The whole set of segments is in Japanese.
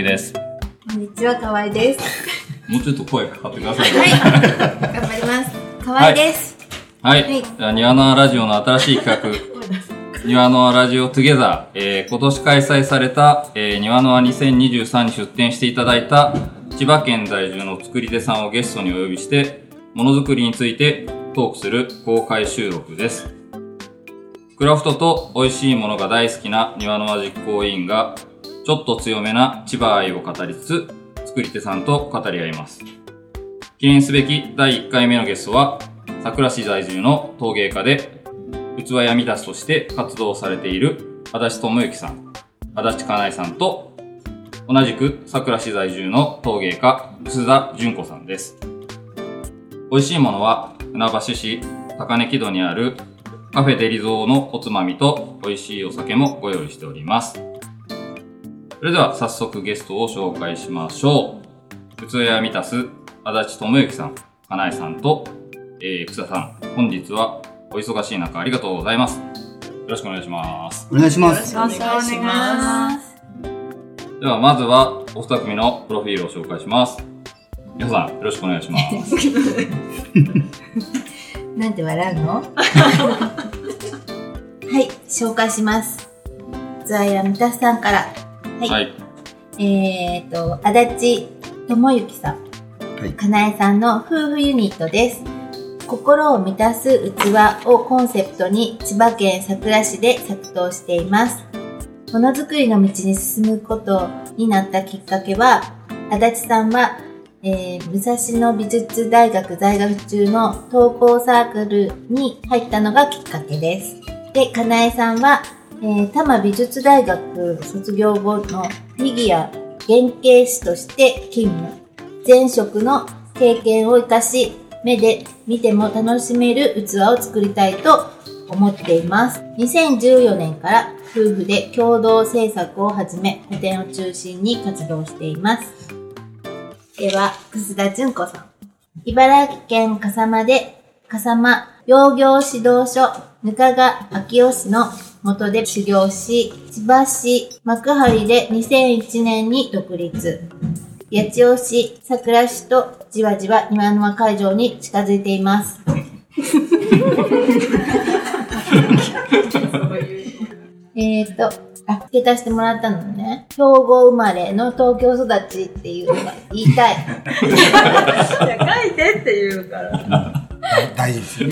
ちは、ゆうざきです。こんにちは、かわいです。もうちょっと声かかってください。はい、頑張ります。かわいです。はい。はいじゃあ、庭の輪ラジオの新しい企画、庭の輪ラジオトゥゲザー、えー、今年開催された、えー、庭の輪2023に出展していただいた、千葉県在住の作り手さんをゲストにお呼びして、ものづくりについてトークする公開収録です。クラフトと美味しいものが大好きな庭の輪実行委員が、ちょっと強めな千葉愛を語りつつ、作り手さんと語り合います。記念すべき第1回目のゲストは、桜市在住の陶芸家で、器やみ出すとして活動されている足立智之さん、足立かなえさんと、同じく桜市在住の陶芸家、楠田純子さんです。美味しいものは、船橋市高根木戸にあるカフェデリゾーのおつまみと美味しいお酒もご用意しております。それでは早速ゲストを紹介しましょう。器やみたす足立智之さん、かなえさんと、えー、草さん、本日はお忙しい中ありがとうございます。よろしくお願いします。お願いします。よろしくお願いします。では、まずはお二組のプロフィールを紹介します。皆さん、よろしくお願いします。なんで笑うの？はい、紹介します。ズアイラミタスさんから。はい。はい。えーと、足立智之さん。はいかなえさんの夫婦ユニットです。心を満たす器をコンセプトに千葉県佐倉市で作動しています。ものづくりの道に進むことになったきっかけは、足立さんは、えー武蔵野美術大学在学中の投稿サークルに入ったのがきっかけです。で、かなえさんは、えー多摩美術大学卒業後のフィギュア原型師として勤務。前職の経験を生かし、目で見ても楽しめる器を作りたいと思っています。2014年から夫婦で共同制作を始め、個展を中心に活動しています。では、楠田純子さん。茨城県笠間で、笠間養業指導所、ぬかが秋吉の元で修行し、千葉市幕張で2001年に独立。八千代市、桜市とじわじわ庭の間会場に近づいています。えーと、あ、付け足してもらったのね。兵庫生まれの東京育ちっていうのが言いたい。いや書いてって言うから。大丈夫ですよ。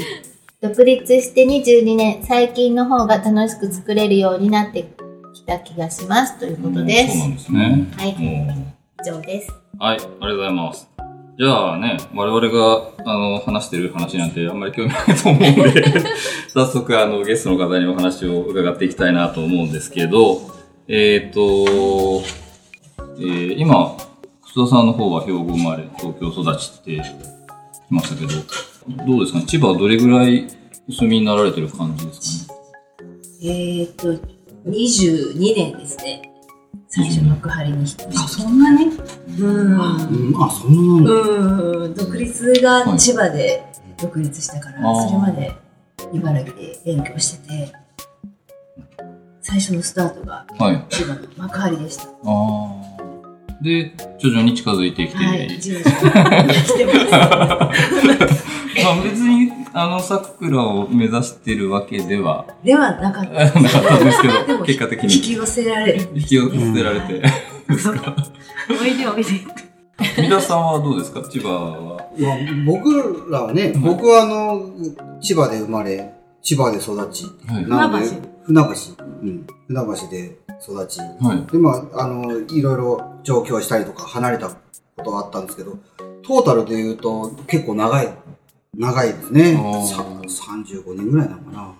独立して22年、最近の方が楽しく作れるようになってきた気がします。ということでそうなんす。ですね。はい、うん以上です。はい、ありがとうございます。じゃあね、我々が、あの、話してる話なんてあんまり興味ないと思うんで、早速、あの、ゲストの方にお話を伺っていきたいなと思うんですけど、えっ、と、えー今、楠田さんの方は兵庫生まれ、東京育ちって言いましたけど、どうですかね？千葉はどれぐらいお住みになられてる感じですかね？えーっと、22年ですね。最初幕張に引っ越して。あ、そんなに？うん。うん、あ、そんなに？うん。独立が千葉で独立したから、はいそれまで茨城で勉強してて、最初のスタートがはい。千葉の幕張でした。ああ。で、徐々に近づいてきて、はい。じわじわ来てます。まあ別に、あの、桜を目指してるわけではではなかった。なかったんですけでど、も結果的に引き寄せられる。引き寄せられて。おいでおいで。三田さんはどうですか？千葉は。まあ、僕らはね、僕はあの、千葉で生まれ、千葉で育ち、はい。なので船船橋。うん。船橋で育ち。はい。で、まあ、あの、いろいろ上京したりとか離れたことがあったんですけど、トータルで言うと結構長い、長いですね。あーさ35年ぐらいなのかな。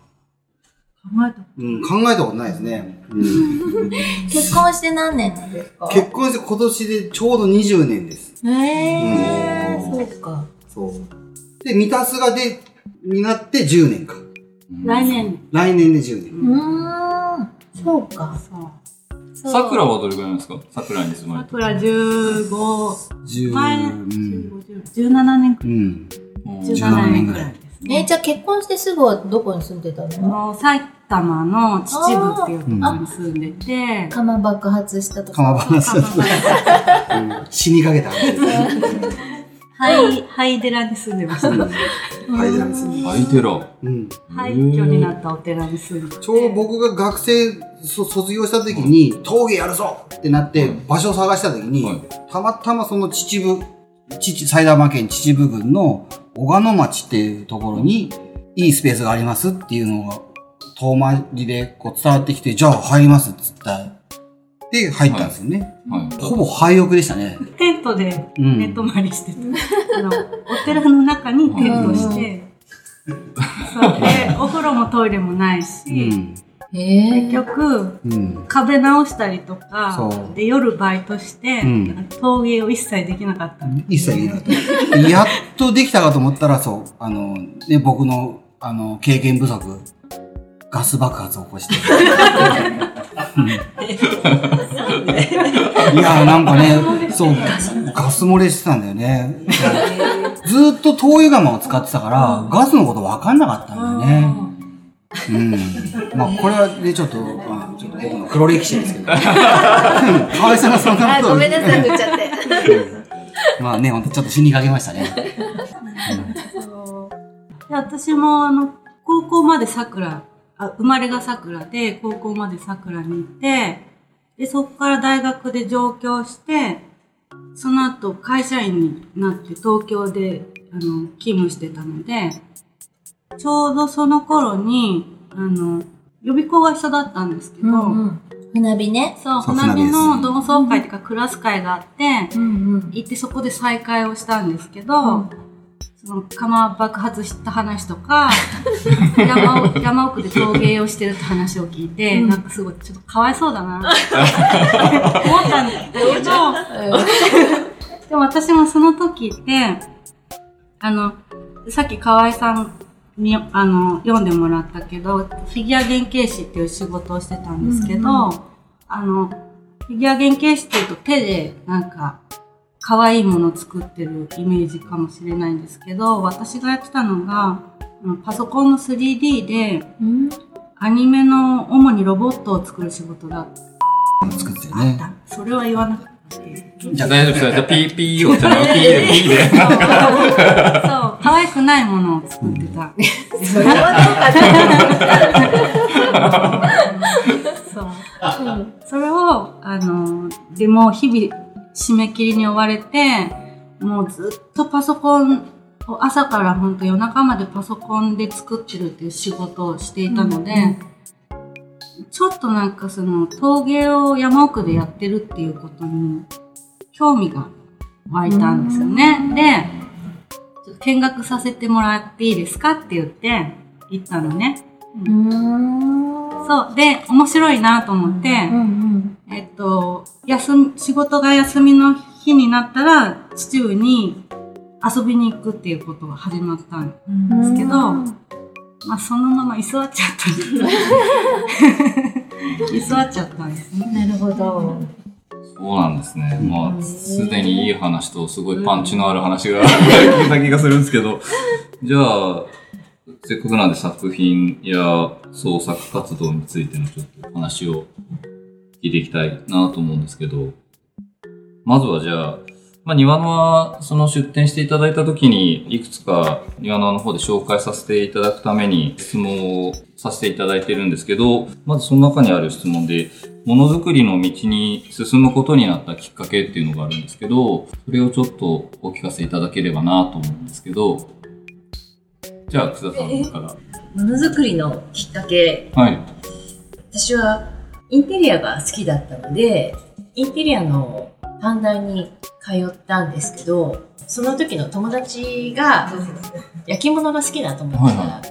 考えたうん、考えたことないですね。うん、結婚して何年なんですか？結婚して今年でちょうど20年です。へえうんそうか。そう。で、ミタスがで、になって10年か。来年。来年で10年。うーん、そうか。そう桜はどれぐらいなんですか？桜に住まれて。桜15、10前うん。17年くうん。うん17年くらいですえ、ね。じゃあ結婚してすぐはどこに住んでたの？もうさい玉の秩父っていうところに住んでて、釜爆発したと釜か。話だった。うん死にかけた 話ですね。灰、灰寺に住んでました。はい、でなんですね。ハイテラ。うん。廃墟になったお寺に住んでて。ちょうど僕が学生そ卒業した時に、峠やるぞってなって、場所を探した時に、はいたまたまその秩父、秩埼玉県秩父郡の小鹿野町っていうところに、いいスペースがありますっていうのが、遠回りでこう伝わってきて、じゃあ入りますっつった。で、入ったんですよね。はい。ほぼ廃屋でしたね。テントでうん寝泊まりしてた。あの、お寺の中にテントして、そうで、お風呂もトイレもないし、うん。へ結局、うん。壁直したりとかで、夜バイトして、うん陶芸を一切できなかったの。一切言えなかった。やっとできたかと思ったら、そう、あの、ね、僕の、あの、経験不足、ガス爆発を起こして。いや、なんかね、そう、ガス漏れしてたんだよね。ずーっと灯油釜を使ってたから、ガスのこと分かんなかったんだよね。うん。まあ、これはね、ちょっと、まあ、ちょっと僕の黒歴史ですけど。河合さんがそんなあ、ことをごめんなさい、振っちゃって。まあね、ほんとちょっと死にかけましたね。で私も、あの、高校まで桜、あ生まれが桜で、高校まで桜に行って、で、そこから大学で上京して、その後会社員になって東京で、あの、勤務してたので、ちょうどその頃に、あの、予備校が一緒だったんですけど、船火ね。そう、花火船の同窓会っていうかクラス会があって、うんうん。行ってそこで再会をしたんですけど、その釜爆発した話とか、山奥山奥で陶芸をしてるって話を聞いて、なんかすごいちょっとかわいそうだな。思ったんだけど、でも私もその時って、あの、さっき河合さんにあの読んでもらったけど、フィギュア原型師っていう仕事をしてたんですけど、あの、フィギュア原型師っていうと手でなんか可愛いものを作ってるイメージかもしれないんですけど、私がやってたのが、あのパソコンの 3D でうんアニメの主にロボットを作る仕事だっ作って。それは言わなかった。じゃあ大丈夫ですよ。じゃあピーピーをちゃピーで、ピーで。そう、可愛くないものを作ってた。それはどうか そう。それを、あの、でも日々締め切りに追われて、もうずっとパソコンを朝から本当夜中までパソコンで作ってるっていう仕事をしていたので、ちょっとなんかその陶芸を山奥でやってるっていうことに興味が湧いたんですよね。で、ちょっと見学させてもらっていいですかって言って行ったのね。うーん。そう。で、面白いなと思って、うんうん。えっと、休み、仕事が休みの日になったら、秩父に遊びに行くっていうことが始まったんですけど、まあそのまま居座っちゃった。居座っちゃったんですね。なるほど。そうなんですね。まあ、すでにいい話とすごいパンチのある話が 聞いた気がするんですけど、じゃあ、せっかくなんで作品や創作活動についてのちょっと話を聞いていきたいなと思うんですけど、まずはじゃあ、まあ、庭野は、その出展していただいた時に、いくつか庭野の方で紹介させていただくために質問をさせていただいてるんですけど、まずその中にある質問で、ものづくりの道に進むことになったきっかけっていうのがあるんですけど、それをちょっとお聞かせいただければなと思うんですけど、じゃあ、楠田さんから。ものづくりのきっかけ、はい。私はインテリアが好きだったので、インテリアの短大に通ったんですけど、その時の友達が焼き物が好きな友達が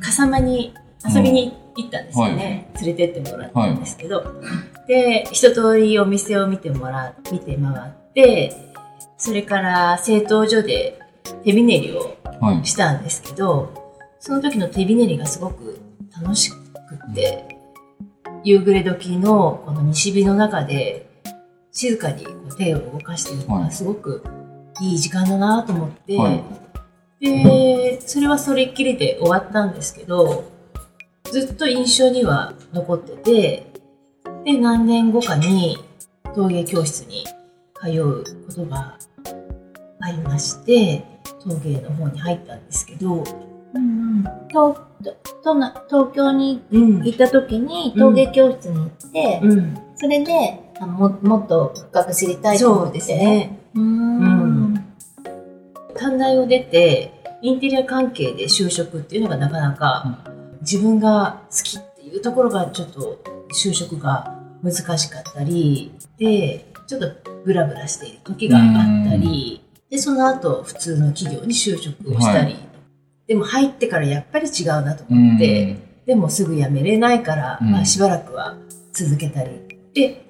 笠間に遊びに行ったんですよね。連れてってもらったんですけど、で、一通りお店を見てもら、見て回って、それから製陶所で手びねりをはい。したんですけど、その時の手びねりがすごく楽しくって、夕暮れ時のこの西日の中で静かにこう手を動かしてるのはい。がすごくいい時間だなと思って、はい。で、それはそれっきりで終わったんですけど、ずっと印象には残ってて、で、何年後かに陶芸教室に通うことがありまして、陶芸の方に入ったんですけど、うん東都内東京にうん行った時に陶芸教室に行って、うん、それであももっと深く知りたいと思って。そうですね。うーん。短大を出て、インテリア関係で就職っていうのがなかなか自分が好きっていうところがちょっと就職が難しかったり、で、ちょっとブラブラしている時があったり、で、その後普通の企業に就職をしたり、はでも入ってからやっぱり違うなと思って、でもすぐ辞めれないから、うんまあしばらくは続けたり。で、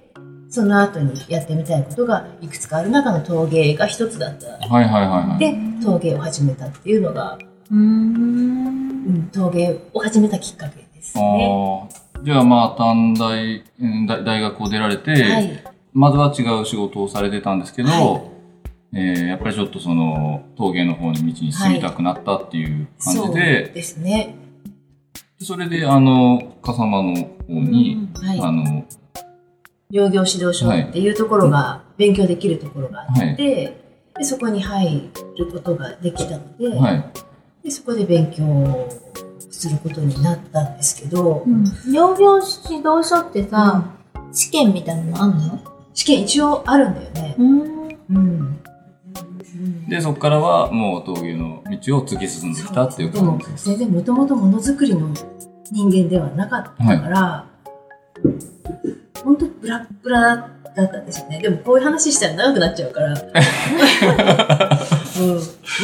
その後にやってみたいことがいくつかある中の陶芸が一つだったはいはいはいはい。で陶芸を始めたっていうのが、うーんうん、陶芸を始めたきっかけですね。ああ。じゃあまあ、短大、うん大大学を出られて、はい、まずは違う仕事をされてたんですけど、はえーやっぱりちょっとその陶芸の方に道に進みたくなったっていう感そうじで、ですね。それであの、笠間の方に、はい、あの、農業指導所っていうところが勉強できるところがあって、はい。でそこに入ることができたので,、はい。でそこで勉強することになったんですけど、うん。農業指導書ってさ、試験みたいなのあんの？試験一応あるんだよね。うん。うんで、そこからはもう陶芸の道を突き進んできたっていうでも感じです。全然もともとものづくりの人間ではなかったから、本当ブラッブラだったんですよね。でもこういう話したら長くなっちゃうから、うん、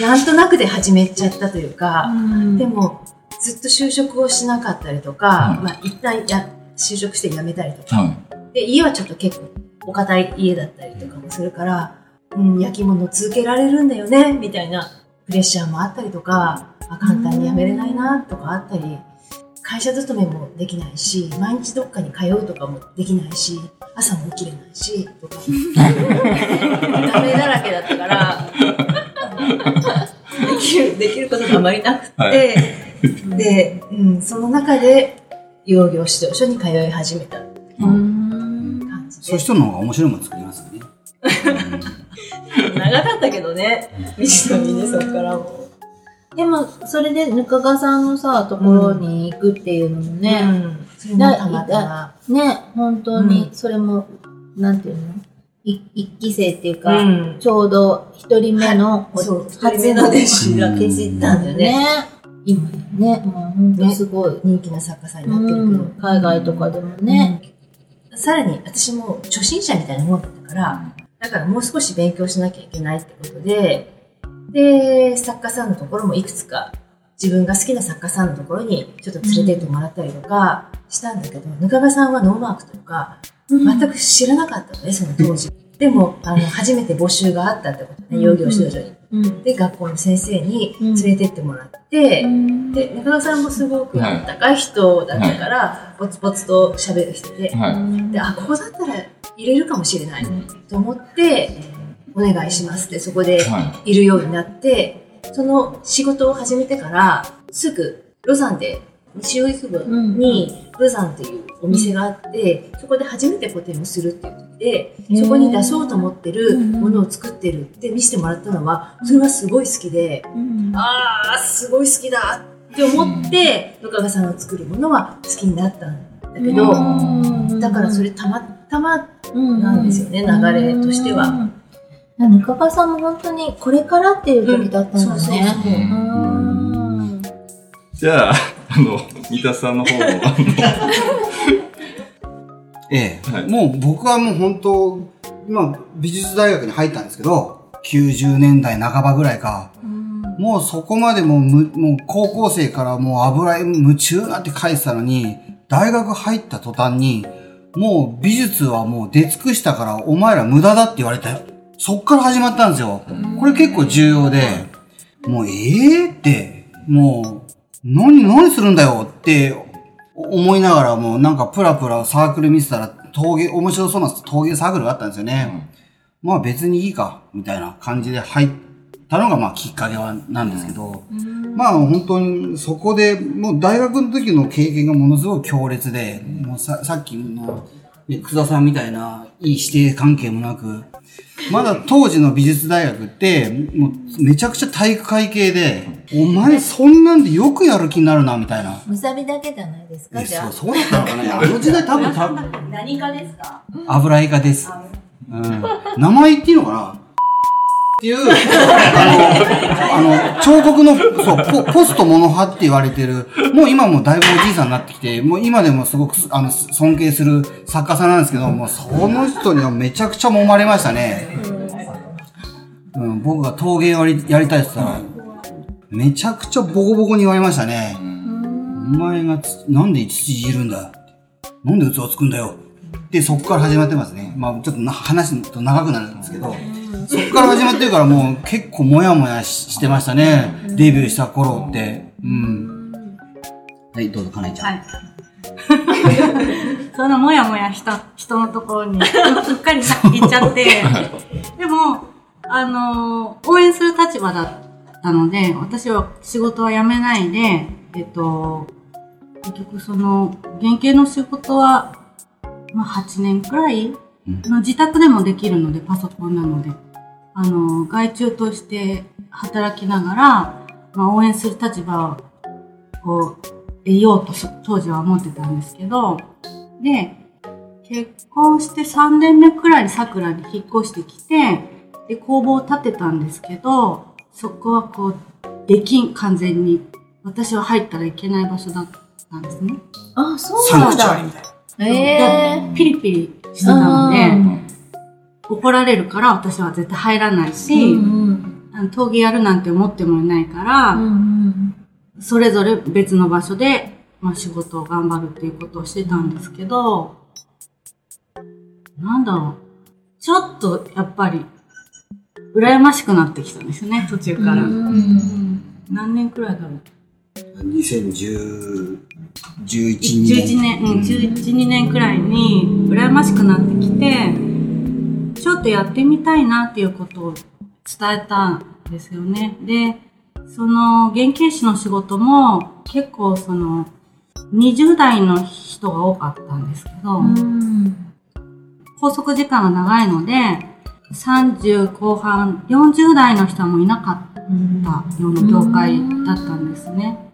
なんとなくで始めちゃったというか、でもずっと就職をしなかったりとか、はい。まあ、一旦や就職して辞めたりとか。はい。で家はちょっと結構お堅い家だったりとかもするから、うん、焼き物続けられるんだよねみたいなプレッシャーもあったりとかあ簡単に辞めれないなとかあったり会社勤めもできないし毎日どっかに通うとかもできないし朝も起きれないしとか。ダメだらけだったからできるできることがあまりなくて、はで、うん、その中で養業指導所に通い始めたうん感じで。そういう人の方が面白いもの作りますよね。長かったけどね。道のりねそこからも。でもそれでぬかがさんのさところに行くっていうのもね、うん。たまたま。ね本当にそれも、なんていうの？い一期生っていうか、うん。ちょうど一人目の、おそう一人目の弟子だって知ったんだよね。今ねもう本当すごい、人気な作家さんになってるけど、うん。海外とかでもね、うん。さらに私も初心者みたいなもんだったからだからもう少し勉強しなきゃいけないってことでで作家さんのところもいくつか自分が好きな作家さんのところにちょっと連れてってもらったりとかしたんだけど、ぬかがさんはノーマークとか全く知らなかったのねその当時。でもあの初めて募集があったってことね、養業指導所に。うん。で学校の先生に連れてってもらって、うん。で中川さんもすごくあったかい人だったから、ポツポツと喋る人で,、はい。であここだったら入れるかもしれないと思って、お願いしますってそこではい。るようになってその仕事を始めてからすぐロザンで西荻窪にロザンっていうお店があって、そこで初めて個展をするっていう時でそこに出そうと思ってるものを作ってるって見せてもらったのはそれはすごい好きで。うんああすごい好きだって思って野川さんの作るものは好きになったんだけど、うんだからそれたまたまうんなんですよね流れとしては。うんぬかがさんも本当にこれからっていう時だったんだうんそうそう。ね。じゃあ、あの、三田さんの方も、あ ええ、はい。もう僕はもう本当、今美術大学に入ったんですけど、90年代半ばぐらいか。もうそこまでもうむ、もう高校生からもう油絵夢中なんて書いてたのに、大学入った途端に、もう美術はもう出尽くしたからお前ら無駄だって言われて、そっから始まったんですよ。これ結構重要で、もうええって、もう、何、何するんだよって思いながらもうなんかプラプラサークル見てたら陶芸、面白そうな陶芸サークルがあったんですよね。まあ別にいいか、みたいな感じで入ったのがまあきっかけはなんですけど、まあ本当にそこで、もう大学の時の経験がものすごく強烈で、もうささっきの、ね、久田さんみたいないい指定関係もなく、まだ当時の美術大学って、もうめちゃくちゃ体育会系で、お前そんなんでよくやる気になるな、みたいな。むさびだけじゃないですか、えじゃそう、そうだったのかなあの時代多分多分、何かですか？油絵家です。うん。名前言っていいのかな？っていう、あの、あの、彫刻の、そう、ポポストモノ派って言われてる、もう今もだいぶおじいさんになってきて、もう今でもすごく、あの、尊敬する作家さんなんですけど、もうその人にはめちゃくちゃ揉まれましたね。うん、僕が陶芸やりやりたいって言ったら、めちゃくちゃボコボコに言われましたね。お前がつなんで土いじるんだ？なんで器つくんだよ？で、そこから始まってますね。まあちょっとな話と長くなるんですけど、そこから始まってるからもう結構モヤモヤししてましたね。デビューした頃って。うん。はい、どうぞ、かなえちゃん。はい。そのもやもやした人のところにうっかり行っちゃって、でも、あのー応援する立場だったので、私は仕事は辞めないで、えっと、結局その、原型の仕事は、まあ8年くらい、まあ自宅でもできるので、パソコンなので、あのー外注として働きながら、まあ応援する立場を、得ようとそ当時は思ってたんですけど、で、結婚して3年目くらいに桜に引っ越してきて、で、工房を建てたんですけど、そこはこう、できん、完全に。私は入ったらいけない場所だったんですね。あ、そうサンなんだ。クチュアリみたいな。ええでピリピリしてたので、怒られるから私は絶対入らないし、うんあの陶芸やるなんて思ってもいないから、うんうんそれぞれ別の場所で、まあ、仕事を頑張るっていうことをしてたんですけど、なんだろう。ちょっとやっぱり、羨ましくなってきたんですよね、途中から。うんうん何年くらいだろう。2010、11 11年、うん、11、2年くらいに羨ましくなってきて、ちょっとやってみたいなっていうことを伝えたんですよね。で、その原型師の仕事も結構その20代の人が多かったんですけど、うん拘束時間が長いので、30後半、40代の人もいなかったような業界だったんですね。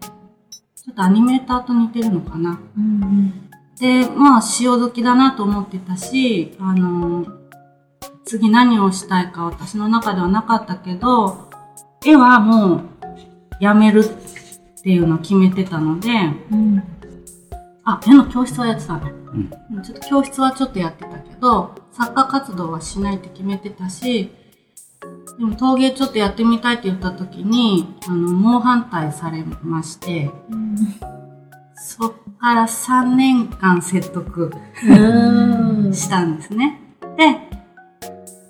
ちょっとアニメーターと似てるのかな。うんで、まあ、潮時だなと思ってたし、あの、次何をしたいか私の中ではなかったけど、絵はもうやめるっていうのを決めてたので、うんあ、絵の教室はやってたね。ちょっと教室はちょっとやってたけど、作家活動はしないって決めてたし、でも陶芸ちょっとやってみたいって言った時に、あの、猛反対されまして、そっから3年間説得うんしたんですね。で、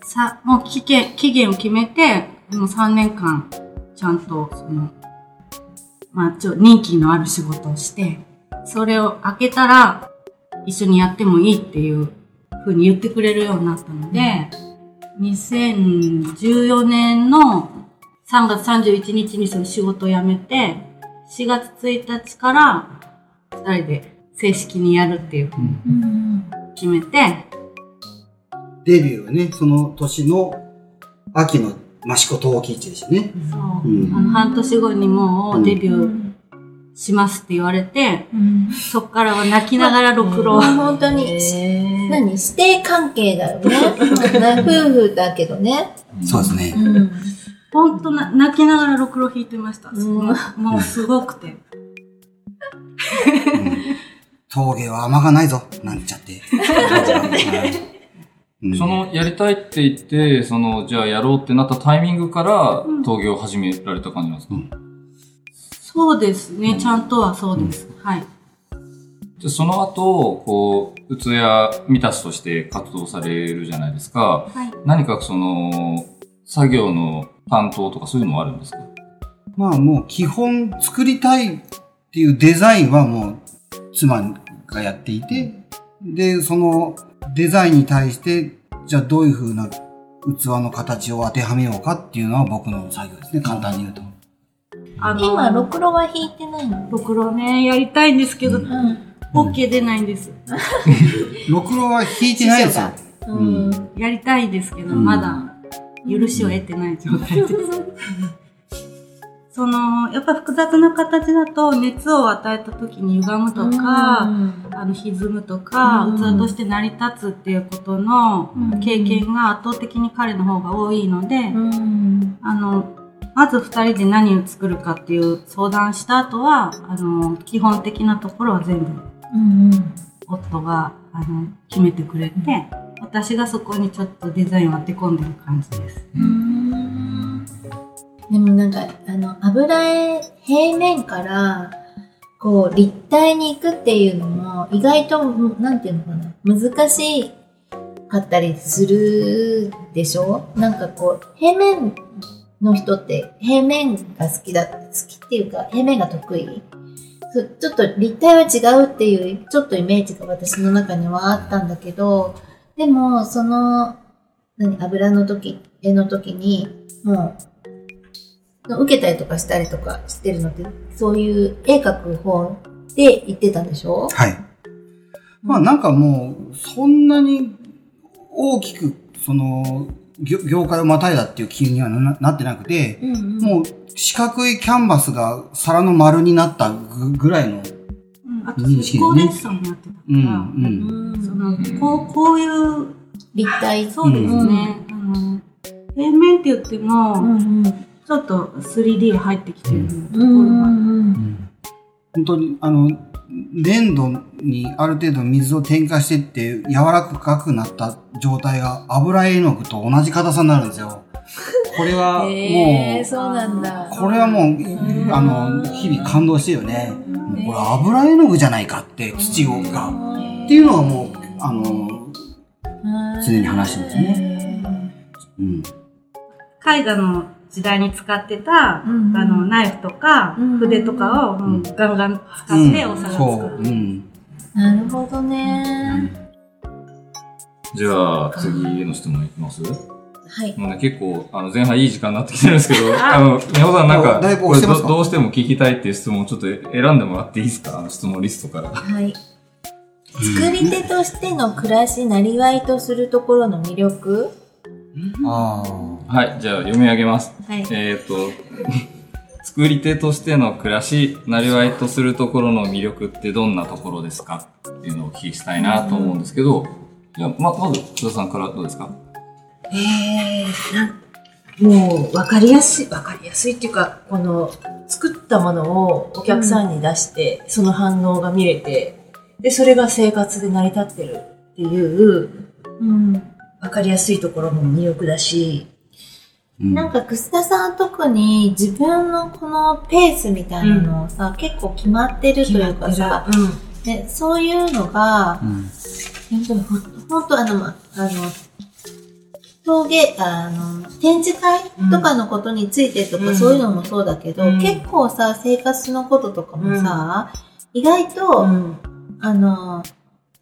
さ、もう期限、期限を決めて、もう3年間、ちゃんと、その、まあ、ちょ、任期のある仕事をして、それを開けたら、一緒にやってもいいっていうふうに言ってくれるようになったので、2014年の3月31日にその仕事を辞めて、4月1日から2人で正式にやるっていうふうにうん決めて、デビューはね、その年の秋の益子陶器市でしたね。そう。うん。あの半年後にもうデビューしますって言われて、うん。そっからは泣きながらろくろを、まあ本当に、え何？指定関係だよね。ね夫婦だけどね。そうですね。うん。ほんとな泣きながらろくろ弾いてました。ん。もうもうすごくて。陶芸は甘がないぞ、なんて言っちゃって。うん。そのやりたいって言って、その、じゃあやろうってなったタイミングから陶芸を始められた感じなんですか、そうですね、ちゃんとはそうです。はい。じゃあその後、こう、器やミタスとして活動されるじゃないですか。はい。何かその、作業の担当とかそういうのもあるんですか？まあもう基本作りたいっていうデザインはもう妻がやっていて、で、そのデザインに対して、じゃあどういう風な器の形を当てはめようかっていうのは僕の作業ですね、簡単に言うと。あの今、ろくろは引いてないの？ろくろね、やりたいんですけど、うん。OK 出ないんです。ろくろは引いてないですよ。うん。やりたいですけど、うんまだ許しを得てない状態です。その、やっぱ複雑な形だと熱を与えた時に歪むとか、あの歪むとか、うん器として成り立つっていうことのうん経験が圧倒的に彼の方が多いので、うん。あの、まず二人で何を作るかっていう相談した後は、あの、基本的なところは全部うん。夫があの決めてくれて、私がそこにちょっとデザインを当て込んでる感じです。うん。でもなんか、あの、油絵平面から、こう、立体に行くっていうのも、意外と、なんていうのかな、難しかったりするでしょ？なんかこう、平面の人って、平面が好きだ、好きっていうか、平面が得意？ちょっと立体は違うっていう、ちょっとイメージが私の中にはあったんだけど、でも、その、何、油の時、絵の時に、もう、受けたりとかしたりとかしてるのって、そういう絵描く方で言ってたんでしょ？はい。まあなんかもう、そんなに大きく、その、業業界をまたいだっていう気にはななってなくて、うんうん。もう四角いキャンバスが皿の丸になったぐぐらいの、あと、認識高レッスンもやってたから、うん、うん。こうこういう、立体。そうですね、あの平面って言っても、うんうん。ちょっと 3D 入ってきてるとこうろが、ん。本当に、あの、粘土にある程度水を添加してって柔らかくなった状態が油絵の具と同じ硬さになるんですよ。これは もう、へえ、そうなんだ。これはもう、あの、日々感動してるよね。これ油絵の具じゃないかって、土をが。っていうのがもう、あの、常に話してますね。うん。絵画の時代に使ってた、うんうんあのナイフとか、うん筆とかを、もうガンガン使ってお皿そ作る。う。うん。なるほどね。じゃあ、次の質問いきます？はい。もうね、結構、あの、前半いい時間になってきてるんですけど、あの、宮本さんなんか、これどどうしても聞きたいっていう質問をちょっと選んでもらっていいですか？あの質問リストから。はい。作り手としての暮らし、なりわいとするところの魅力？ああ。はい、じゃあ読み上げます。はい。えっ、と、作り手としての暮らし、なりわいとするところの魅力ってどんなところですか？っていうのをお聞きしたいなと思うんですけど、じゃあ、ま、まず、津田さんからどうですか？えー、なんもう分かりやすい、分かりやすいっていうか、この作ったものをお客さんに出して、その反応が見れて、で、それが生活で成り立ってるっていう、うん。分かりやすいところも魅力だし、うんなんか、楠田さんは特に自分のこのペースみたいなのをさ、結構決まってるというかさ、うん。でそういうのがう、ん。本当あの、まあの、陶芸、あの、展示会とかのことについてとか、うん。そういうのもそうだけど、うん。結構さ、生活のこととかもさ、意外と、うん。あの、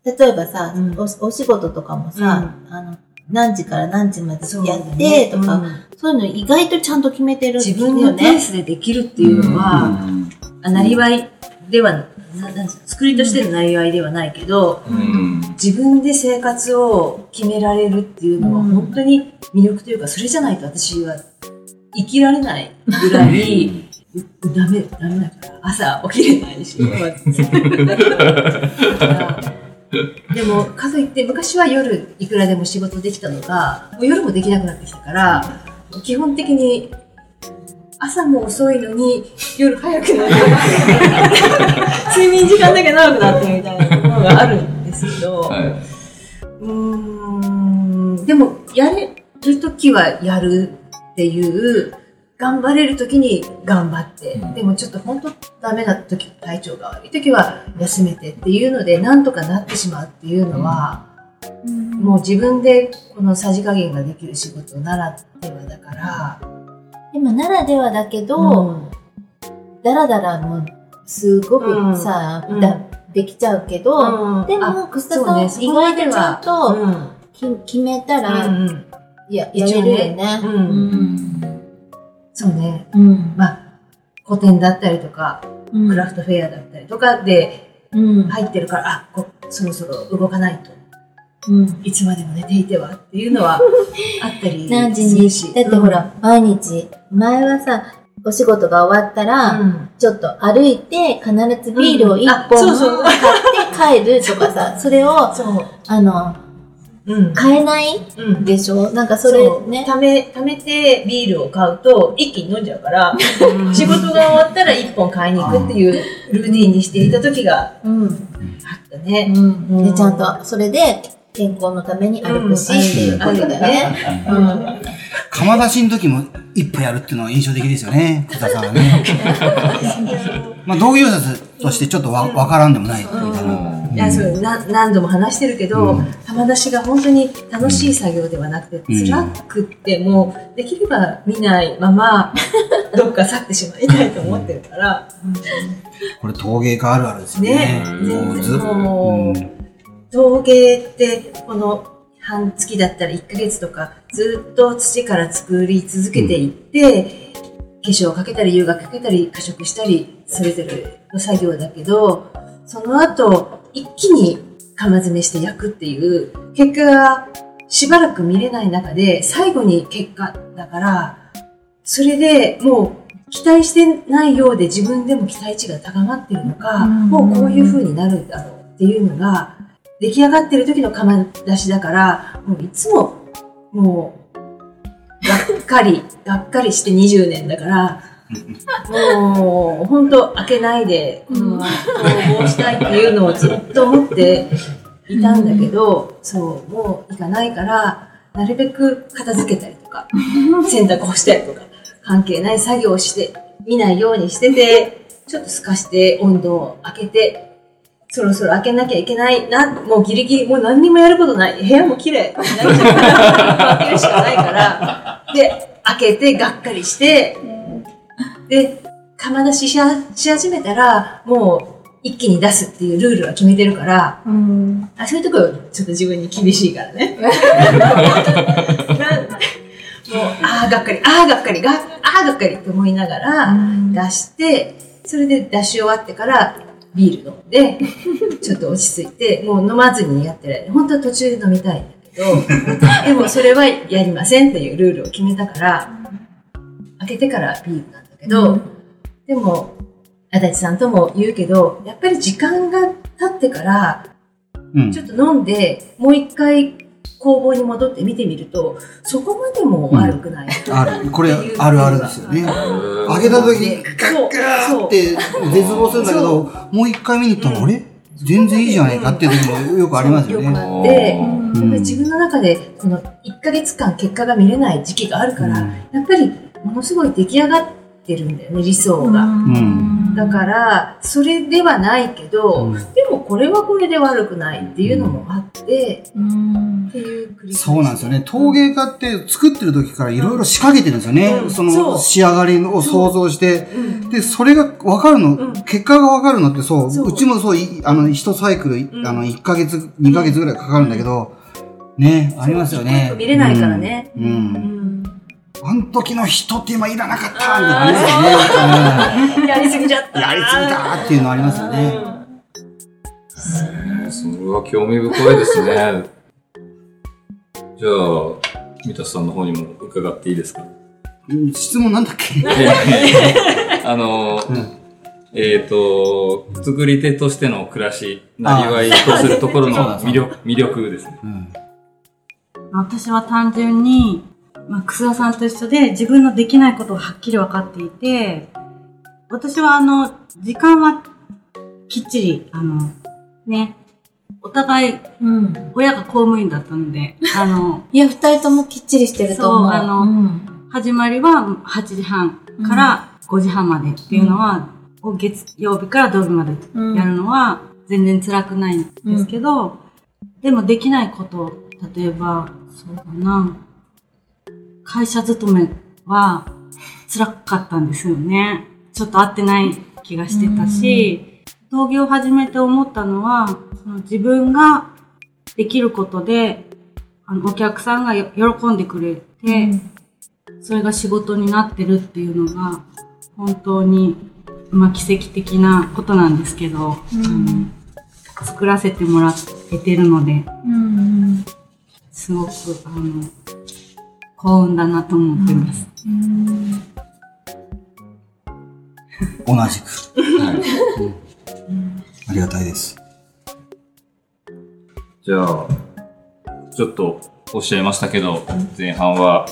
例えばさ、お仕事とかもさ、あの、何時から何時までそうやって、とか、うん。そういうの意外とちゃんと決めてる自分のペースでできるっていうのは、あなりわいでは、ななんですか作りとしてのなりわいではないけど、うん。自分で生活を決められるっていうのはうん本当に魅力というか、それじゃないと私は生きられないぐらい、うダメ、ダメだから、朝起きれないし、でも、かといって昔は夜いくらでも仕事できたのが、もう夜もできなくなってきたから、基本的に朝も遅いのに夜早くなる。睡眠時間だけ長くなってるみたいなところがあるんですけど、はい。うーんでも、やれるときはやるっていう、頑張れるときに頑張って、うん。でもちょっと本当ダメなとき、体調が悪いときは休めてっていうので、なんとかなってしまうっていうのは、もう自分でこのさじ加減ができる仕事ならではだから、でもならではだけど、うん。だらだらもすごくさ、うん。だできちゃうけど、でも、あ楠田さん、そうね意外とちゃんと、うん。き決めたら、うんや、やれるよね。うん。うん。そうね。うん。まあ、古典だったりとか、うんクラフトフェアだったりとかでうん。入ってるから、あ、こそろそろ動かないと。うん。いつまでも寝ていてはっていうのは あったり何時にするし。だってほら、毎日、前はさ、お仕事が終わったうら、ん、ちょっと歩いて、必ずビールを一うんあ本買って帰るとかさ、それを。あの、うん。買えないうん。でしょ？なんかそれね。ため、貯めてビールを買うと一気に飲んじゃうから、仕事が終わったら一本買いに行くっていうルーティンにしていた時がうん。あったね。うん。で、ちゃんと、それで、健康のために歩くし、うんっていうことだよね。うん。釜出しの時も一歩やるっていうのは印象的ですよね、小田さんはね。まあ、同業者としてちょっとわわからんでもないみたいや、そう、な、何度も話してるけど、うん。玉出しが本当に楽しい作業ではなくて、うん。辛くってもう、できれば見ないまま、どっか去ってしまいたいと思ってるから、これ陶芸家あるあるですね。ね。もう陶芸って、この半月だったら1ヶ月とか、ずっと土から作り続けていって、化粧をかけたり、釉薬かけたり、加色したり、それぞれの作業だけど、その後、一気に釜詰めして焼くっていう、結果がしばらく見れない中で、最後に結果だから、それでもう期待してないようで自分でも期待値が高まってるのか、うん。もうこういう風になるんだろうっていうのが、出来上がってる時の釜出しだから、もういつも、もう、がっかり、がっかりして20年だから、もう、本当開けないで、このまま応募したいっていうのをずっと思っていたんだけど、そう、もう行かないから、なるべく片付けたりとか、洗濯をしたりとか、関係ない作業をして、見ないようにしてて、ちょっと透かして温度を開けて、そろそろ開けなきゃいけないな、もうギリギリ、もう何にもやることない。部屋も綺麗開けるしかないから、で、開けてがっかりして、で、釜出しし始めたら、もう一気に出すっていうルールは決めてるから、うん。あそういうところちょっと自分に厳しいからね。なもう、ああ、がっかり、ああ、がっかり、が、ああ、がっかりって思いながら出して、それで出し終わってからビール飲んで、ちょっと落ち着いて、もう飲まずにやってない。本当は途中で飲みたいんだけど、でもそれはやりませんっていうルールを決めたから、開けてからビールけど、でも、足立さんとも言うけど、やっぱり時間が経ってから、うん。ちょっと飲んで、もう一回工房に戻って見てみると、そこまでも悪くない。ある。これ、あるあるですよね。開けた時、ガッガーって絶望するんだけど、もう一回見に行ったら、あれ？全然いいじゃないかっていう時もよくありますよよくね。あって、うん。やっぱり自分の中でこの1ヶ月間結果が見れない時期があるから、うん。やっぱりものすごい出来上がってるんだよね、理想が。んだから、それではないけど、うんでもこれはこれで悪くないっていうのもあって、うんっていうそうなんですよね。陶芸家って作ってる時からいろいろ仕掛けてるんですよね。うんそそのう仕上がりを想像して。うんで、それが分かるの、うん結果が分かるのってそう、そううちもそう、いあの、一サイクル、んあの、1ヶ月、2ヶ月ぐらいかかるんだけど、ね、ありますよね。見れないからね。うん。あの時の人って今いらなかったみたいなのありますよね。やりすぎちゃっうんた。やりすぎたっていうのありますよね。それは興味深いですね。じゃあ、三田さんの方にも伺っていいですか？うん質問なんだっけ？あの、うんえっ、と、作り手としての暮らし、なりわいとするところの魅力、魅力ですね。うん。私は単純に、まあ、楠田さんと一緒で自分のできないことがはっきり分かっていて、私はあの、時間はきっちり、あの、ね、お互いうん。親が公務員だったので、あの、いや、二人ともきっちりしてると思う。そうあのうん始まりは8時半から5時半までっていうのは、を月曜日から土曜日までうんやるのは全然辛くないんですけど、でもできないこと、例えば、そうだな、会社勤めは辛かったんですよね。ちょっと合ってない気がしてたし、陶芸を始めて思ったのは、その自分ができることで、あのお客さんがよ喜んでくれて、それが仕事になってるっていうのが、本当に、まあ、奇跡的なことなんですけど、あの作らせてもらえてるので、すごく、あの、幸運だなと思ってます。同じく。はい。ありがたいです。じゃあ、ちょっとおっしゃいましたけど、前半は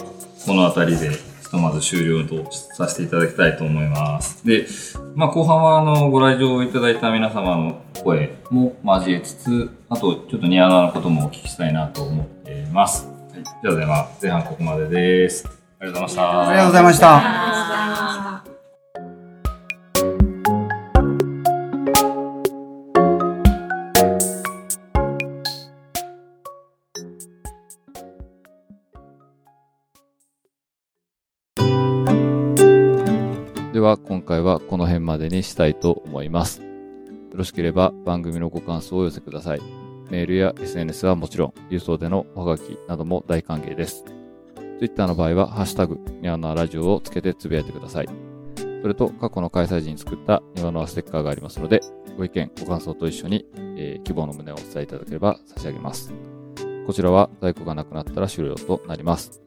この辺りでひとまず終了とさせていただきたいと思います。で、まあ後半はあのご来場いただいた皆様の声も交えつつ、あとちょっとニアナのこともお聞きしたいなと思っています。はい、じゃあでは前半ここまでです。ありがとうございました。ありがとうございました。では今回はこの辺までにしたいと思います。よろしければ番組のご感想をお寄せください。メールや SNS はもちろん、郵送でのおはがきなども大歓迎です。Twitter の場合は、ハッシュタグ、ニワノアラジオをつけてつぶやいてください。それと、過去の開催時に作ったニワノアステッカーがありますので、ご意見、ご感想と一緒に、えー希望の旨をお伝えいただければ差し上げます。こちらは在庫がなくなったら終了となります。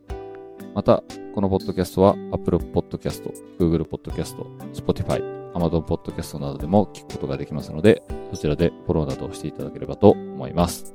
また、このポッドキャストは Apple Podcast、Google Podcast、Spotify、Amazon Podcast などでも聞くことができますので、そちらでフォローなどをしていただければと思います。